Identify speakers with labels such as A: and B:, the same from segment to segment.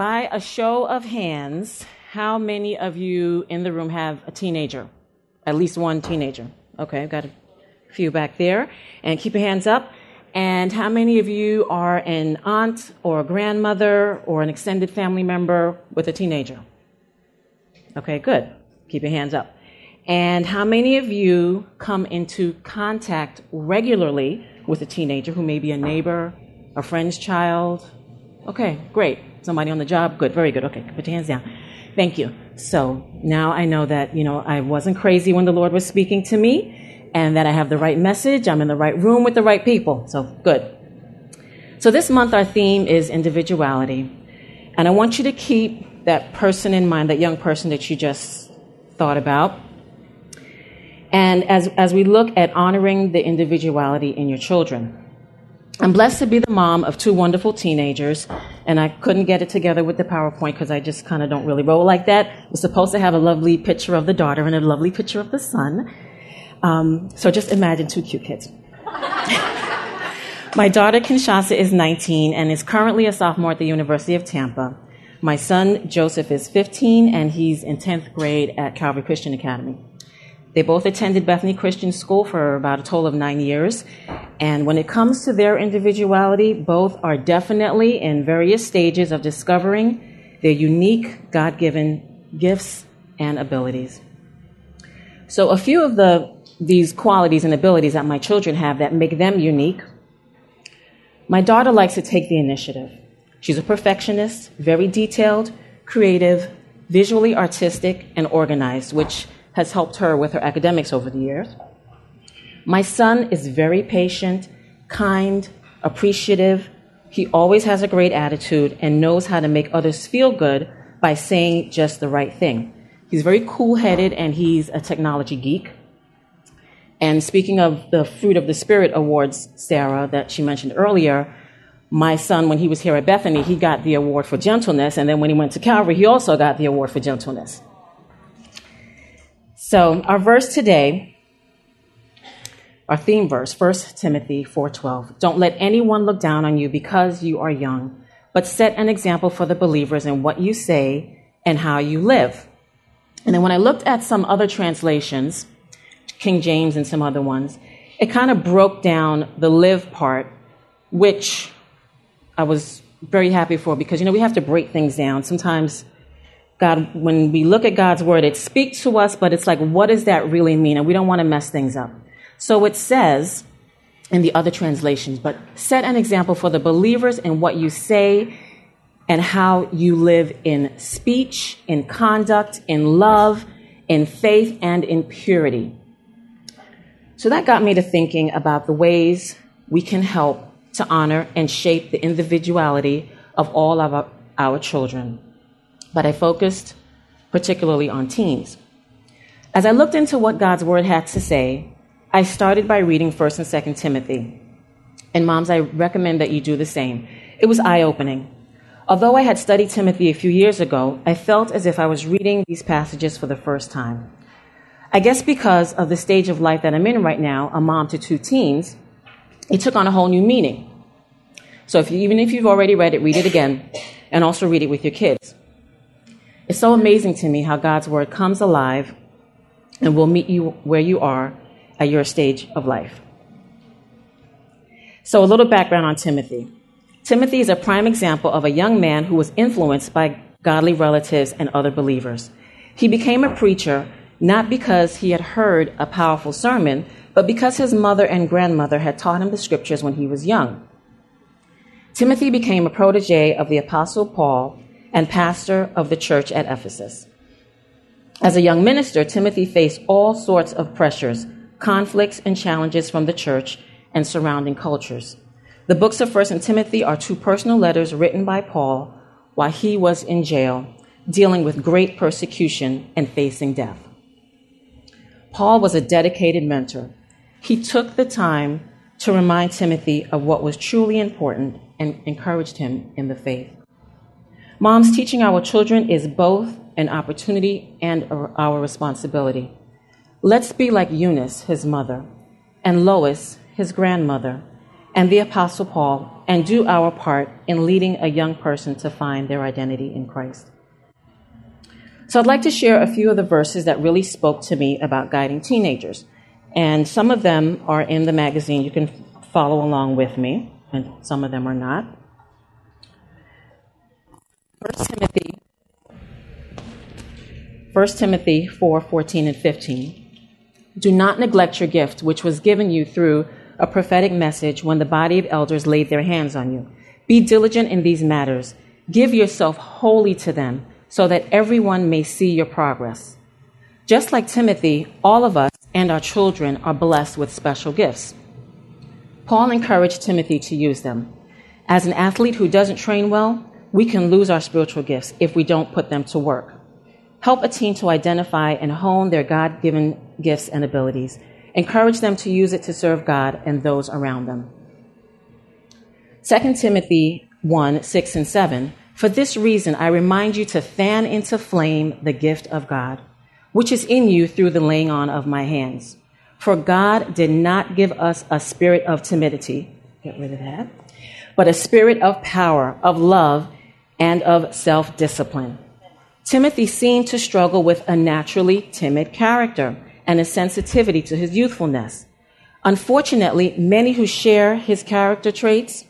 A: By a show of hands, how many of you in the room have a teenager? At least one teenager. Okay, I've got a few back there. And keep your hands up. And how many of you are an aunt or a grandmother or an extended family member with a teenager? Okay, good. Keep your hands up. And how many of you come into contact regularly with a teenager who may be a neighbor, a friend's child? Okay, great. Somebody on the job? Good, very good. Okay, put your hands down. Thank you. So now I know that, you know, I wasn't crazy when the Lord was speaking to me and that I have the right message. I'm in the right room with the right people. So good. So this month our theme is individuality. And I want you to keep that person in mind, that young person that you just thought about. And as, as we look at honoring the individuality in your children, I'm blessed to be the mom of two wonderful teenagers, and I couldn't get it together with the PowerPoint because I just kind of don't really roll like that. We're supposed to have a lovely picture of the daughter and a lovely picture of the son. Um, so just imagine two cute kids. My daughter Kinshasa is 19 and is currently a sophomore at the University of Tampa. My son Joseph is 15 and he's in 10th grade at Calvary Christian Academy. They both attended Bethany Christian School for about a total of nine years. And when it comes to their individuality, both are definitely in various stages of discovering their unique God given gifts and abilities. So, a few of the, these qualities and abilities that my children have that make them unique. My daughter likes to take the initiative. She's a perfectionist, very detailed, creative, visually artistic, and organized, which has helped her with her academics over the years. My son is very patient, kind, appreciative. He always has a great attitude and knows how to make others feel good by saying just the right thing. He's very cool headed and he's a technology geek. And speaking of the Fruit of the Spirit Awards, Sarah, that she mentioned earlier, my son, when he was here at Bethany, he got the award for gentleness. And then when he went to Calvary, he also got the award for gentleness. So our verse today, our theme verse, 1 Timothy 4:12. Don't let anyone look down on you because you are young, but set an example for the believers in what you say and how you live. And then when I looked at some other translations, King James and some other ones, it kind of broke down the live part, which I was very happy for because, you know, we have to break things down. Sometimes God, when we look at God's word, it speaks to us, but it's like, what does that really mean? And we don't want to mess things up. So it says in the other translations, but set an example for the believers in what you say and how you live in speech, in conduct, in love, in faith, and in purity. So that got me to thinking about the ways we can help to honor and shape the individuality of all of our, our children but I focused particularly on teens. As I looked into what God's word had to say, I started by reading 1st and 2nd Timothy. And moms, I recommend that you do the same. It was eye opening. Although I had studied Timothy a few years ago, I felt as if I was reading these passages for the first time. I guess because of the stage of life that I'm in right now, a mom to two teens, it took on a whole new meaning. So if you, even if you've already read it, read it again and also read it with your kids. It's so amazing to me how God's word comes alive and will meet you where you are at your stage of life. So, a little background on Timothy. Timothy is a prime example of a young man who was influenced by godly relatives and other believers. He became a preacher not because he had heard a powerful sermon, but because his mother and grandmother had taught him the scriptures when he was young. Timothy became a protege of the Apostle Paul and pastor of the church at Ephesus. As a young minister, Timothy faced all sorts of pressures, conflicts, and challenges from the church and surrounding cultures. The books of 1st and Timothy are two personal letters written by Paul while he was in jail, dealing with great persecution and facing death. Paul was a dedicated mentor. He took the time to remind Timothy of what was truly important and encouraged him in the faith. Moms, teaching our children is both an opportunity and our responsibility. Let's be like Eunice, his mother, and Lois, his grandmother, and the Apostle Paul and do our part in leading a young person to find their identity in Christ. So, I'd like to share a few of the verses that really spoke to me about guiding teenagers. And some of them are in the magazine. You can follow along with me, and some of them are not. 1 Timothy 1 Timothy 4 14 and 15. Do not neglect your gift, which was given you through a prophetic message when the body of elders laid their hands on you. Be diligent in these matters. Give yourself wholly to them, so that everyone may see your progress. Just like Timothy, all of us and our children are blessed with special gifts. Paul encouraged Timothy to use them. As an athlete who doesn't train well, we can lose our spiritual gifts if we don't put them to work. Help a team to identify and hone their God given gifts and abilities. Encourage them to use it to serve God and those around them. 2 Timothy 1 6 and 7. For this reason, I remind you to fan into flame the gift of God, which is in you through the laying on of my hands. For God did not give us a spirit of timidity, get rid of that, but a spirit of power, of love, and of self discipline. Timothy seemed to struggle with a naturally timid character and a sensitivity to his youthfulness. Unfortunately, many who share his character traits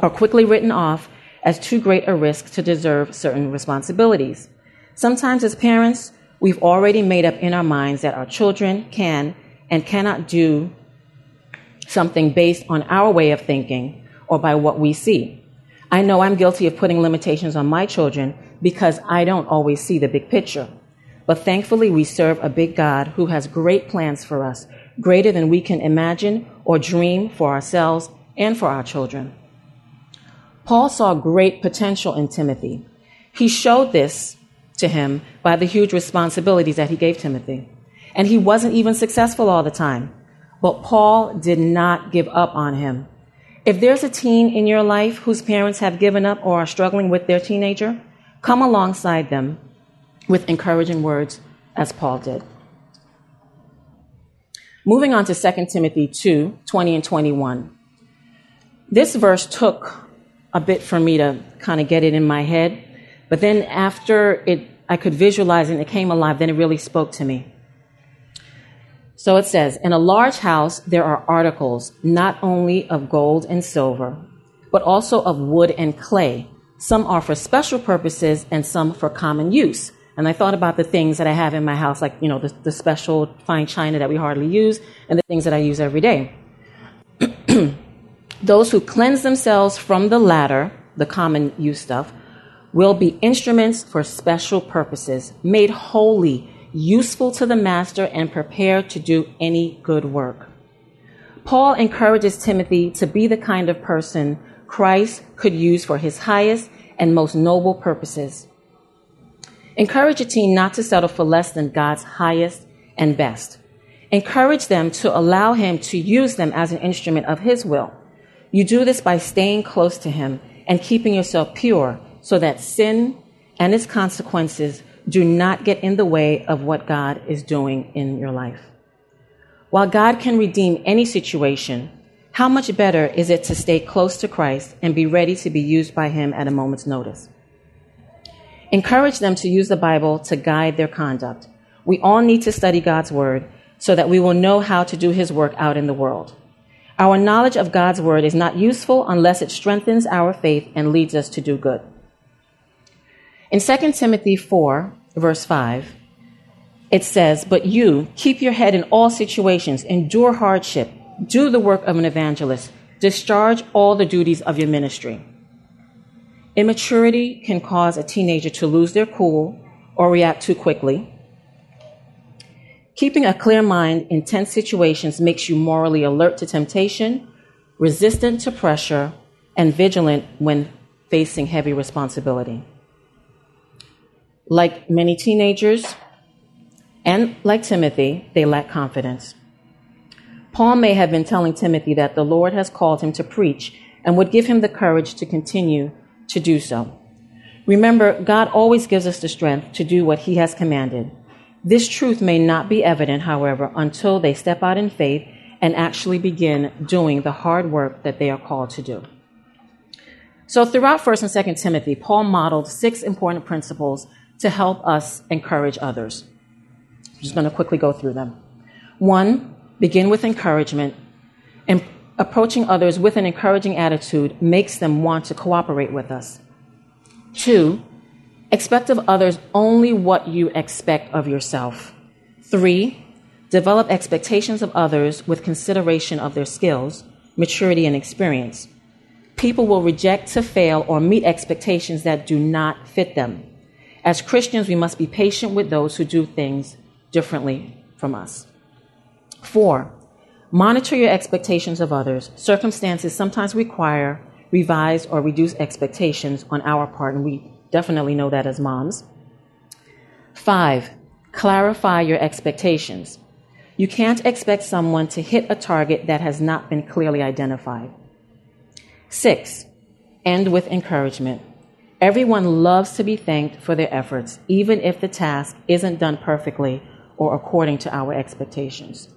A: are quickly written off as too great a risk to deserve certain responsibilities. Sometimes, as parents, we've already made up in our minds that our children can and cannot do something based on our way of thinking or by what we see. I know I'm guilty of putting limitations on my children because I don't always see the big picture. But thankfully, we serve a big God who has great plans for us, greater than we can imagine or dream for ourselves and for our children. Paul saw great potential in Timothy. He showed this to him by the huge responsibilities that he gave Timothy. And he wasn't even successful all the time. But Paul did not give up on him. If there's a teen in your life whose parents have given up or are struggling with their teenager, Come alongside them with encouraging words, as Paul did. Moving on to 2 Timothy 2 20 and 21. This verse took a bit for me to kind of get it in my head, but then after it, I could visualize and it came alive, then it really spoke to me. So it says, In a large house, there are articles not only of gold and silver, but also of wood and clay some are for special purposes and some for common use. And I thought about the things that I have in my house, like, you know, the, the special fine china that we hardly use and the things that I use every day. Those who cleanse themselves from the latter, the common use stuff, will be instruments for special purposes, made holy, useful to the master, and prepared to do any good work. Paul encourages Timothy to be the kind of person Christ could use for his highest and most noble purposes. Encourage a teen not to settle for less than God's highest and best. Encourage them to allow him to use them as an instrument of his will. You do this by staying close to him and keeping yourself pure so that sin and its consequences do not get in the way of what God is doing in your life. While God can redeem any situation, how much better is it to stay close to Christ and be ready to be used by Him at a moment's notice? Encourage them to use the Bible to guide their conduct. We all need to study God's Word so that we will know how to do His work out in the world. Our knowledge of God's Word is not useful unless it strengthens our faith and leads us to do good. In 2 Timothy 4, verse 5, it says, But you keep your head in all situations, endure hardship do the work of an evangelist. Discharge all the duties of your ministry. Immaturity can cause a teenager to lose their cool or react too quickly. Keeping a clear mind in tense situations makes you morally alert to temptation, resistant to pressure, and vigilant when facing heavy responsibility. Like many teenagers, and like Timothy, they lack confidence. Paul may have been telling Timothy that the Lord has called him to preach and would give him the courage to continue to do so. Remember, God always gives us the strength to do what he has commanded. This truth may not be evident, however, until they step out in faith and actually begin doing the hard work that they are called to do. So, throughout 1st and 2nd Timothy, Paul modeled six important principles to help us encourage others. I'm just going to quickly go through them. One, begin with encouragement. And approaching others with an encouraging attitude makes them want to cooperate with us. Two, expect of others only what you expect of yourself. Three, develop expectations of others with consideration of their skills, maturity, and experience. People will reject to fail or meet expectations that do not fit them. As Christians, we must be patient with those who do things differently from us. Four, monitor your expectations of others. Circumstances sometimes require revised or reduced expectations on our part, and we definitely know that as moms. Five, clarify your expectations. You can't expect someone to hit a target that has not been clearly identified. Six, end with encouragement. Everyone loves to be thanked for their efforts, even if the task isn't done perfectly or according to our expectations.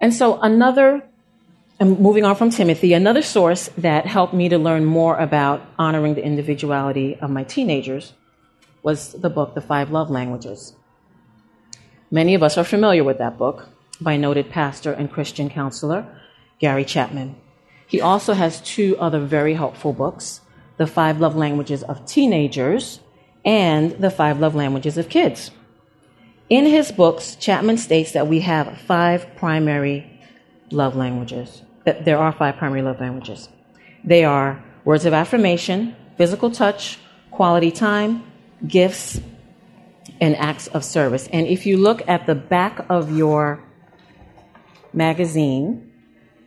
A: And so, another, and moving on from Timothy, another source that helped me to learn more about honoring the individuality of my teenagers was the book, The Five Love Languages. Many of us are familiar with that book by noted pastor and Christian counselor Gary Chapman. He also has two other very helpful books The Five Love Languages of Teenagers and The Five Love Languages of Kids. In his books, Chapman states that we have five primary love languages. That there are five primary love languages. They are words of affirmation, physical touch, quality time, gifts, and acts of service. And if you look at the back of your magazine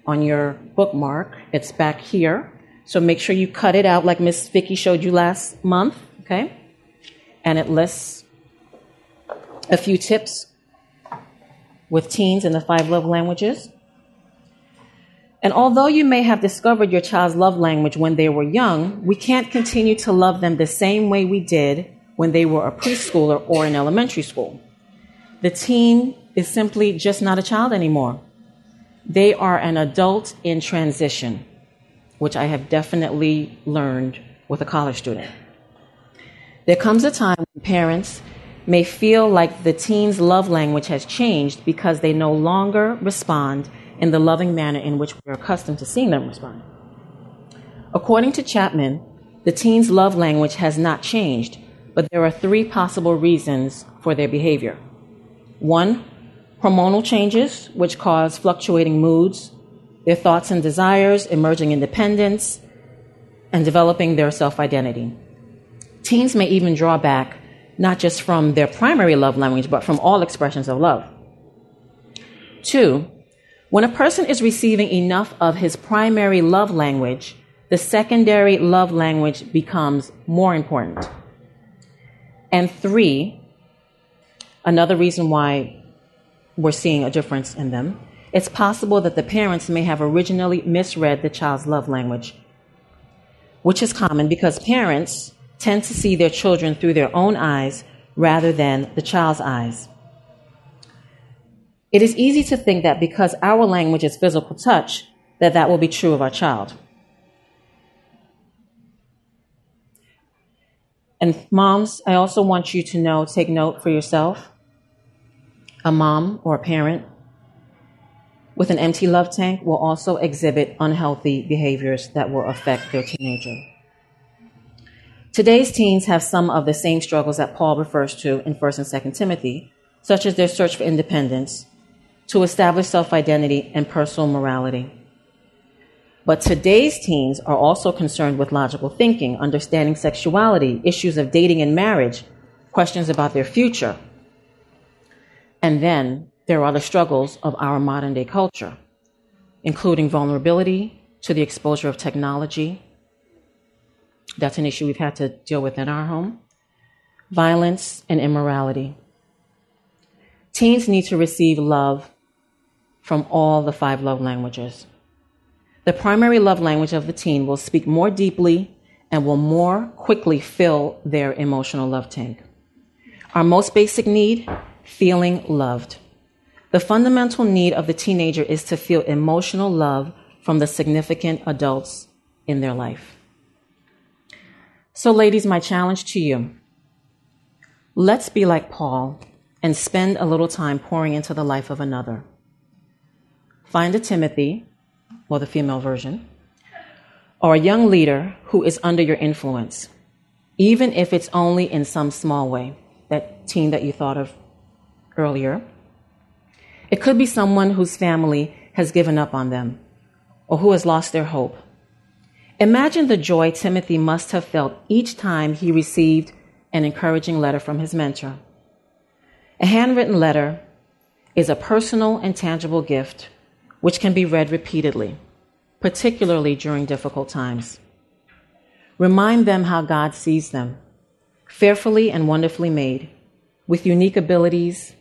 A: on your bookmark, it's back here. So make sure you cut it out like Miss Vicky showed you last month, okay? And it lists a few tips with teens in the five love languages. And although you may have discovered your child's love language when they were young, we can't continue to love them the same way we did when they were a preschooler or in elementary school. The teen is simply just not a child anymore. They are an adult in transition, which I have definitely learned with a college student. There comes a time when parents may feel like the teen's love language has changed because they no longer respond in the loving manner in which we're accustomed to seeing them respond. According to Chapman, the teen's love language has not changed, but there are three possible reasons for their behavior. One, hormonal changes, which cause fluctuating moods, their thoughts and desires, emerging independence, and developing their self identity. Teens may even draw back not just from their primary love language, but from all expressions of love. Two, when a person is receiving enough of his primary love language, the secondary love language becomes more important. And three, another reason why we're seeing a difference in them, it's possible that the parents may have originally misread the child's love language, which is common because parents tend to see their children through their own eyes rather than the child's eyes. It is easy to think that because our language is physical touch, that that will be true of our child. And moms, I also want you to know, take note for yourself. A mom or a parent with an empty love tank will also exhibit unhealthy behaviors that will affect their teenager. Today's teens have some of the same struggles that Paul refers to in 1st and 2nd Timothy, such as their search for independence, to establish self identity and personal morality. But today's teens are also concerned with logical thinking, understanding sexuality, issues of dating and marriage, questions about their future. And then there are the struggles of our modern day culture, including vulnerability to the exposure of technology. That's an issue we've had to deal with in our home. Violence and immorality. Teens need to receive love from all the five love languages. The primary love language of the teen will speak more deeply and will more quickly fill their emotional love tank. Our most basic need feeling loved. The fundamental need of the teenager is to feel emotional love from the significant adults in their life. So, ladies, my challenge to you let's be like Paul and spend a little time pouring into the life of another. Find a Timothy, or the female version, or a young leader who is under your influence, even if it's only in some small way, that teen that you thought of earlier. It could be someone whose family has given up on them or who has lost their hope. Imagine the joy Timothy must have felt each time he received an encouraging letter from his mentor. A handwritten letter is a personal and tangible gift which can be read repeatedly, particularly during difficult times. Remind them how God sees them, fearfully and wonderfully made, with unique abilities,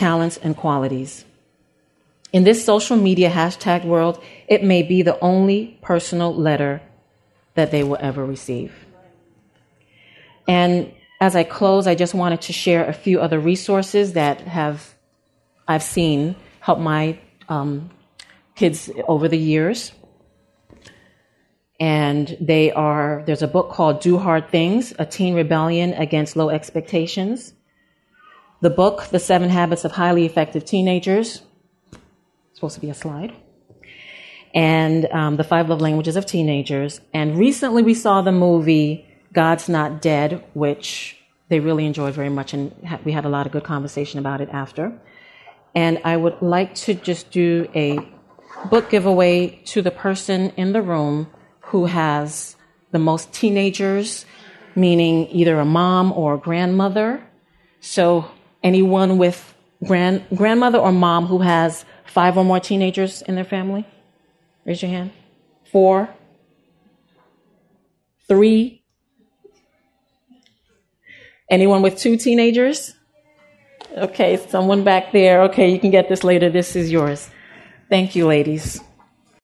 A: talents, and qualities. In this social media hashtag world, it may be the only personal letter that they will ever receive. And as I close, I just wanted to share a few other resources that have I've seen help my um, kids over the years. And they are there's a book called Do Hard Things: A Teen Rebellion Against Low Expectations the book, The Seven Habits of Highly Effective Teenagers, It's supposed to be a slide, and um, The Five Love Languages of Teenagers. And recently we saw the movie God's Not Dead, which they really enjoyed very much, and we had a lot of good conversation about it after. And I would like to just do a book giveaway to the person in the room who has the most teenagers, meaning either a mom or a grandmother. So Anyone with grand, grandmother or mom who has five or more teenagers in their family? Raise your hand. Four? Three? Anyone with two teenagers? Okay, someone back there. Okay, you can get this later. This is yours. Thank you, ladies.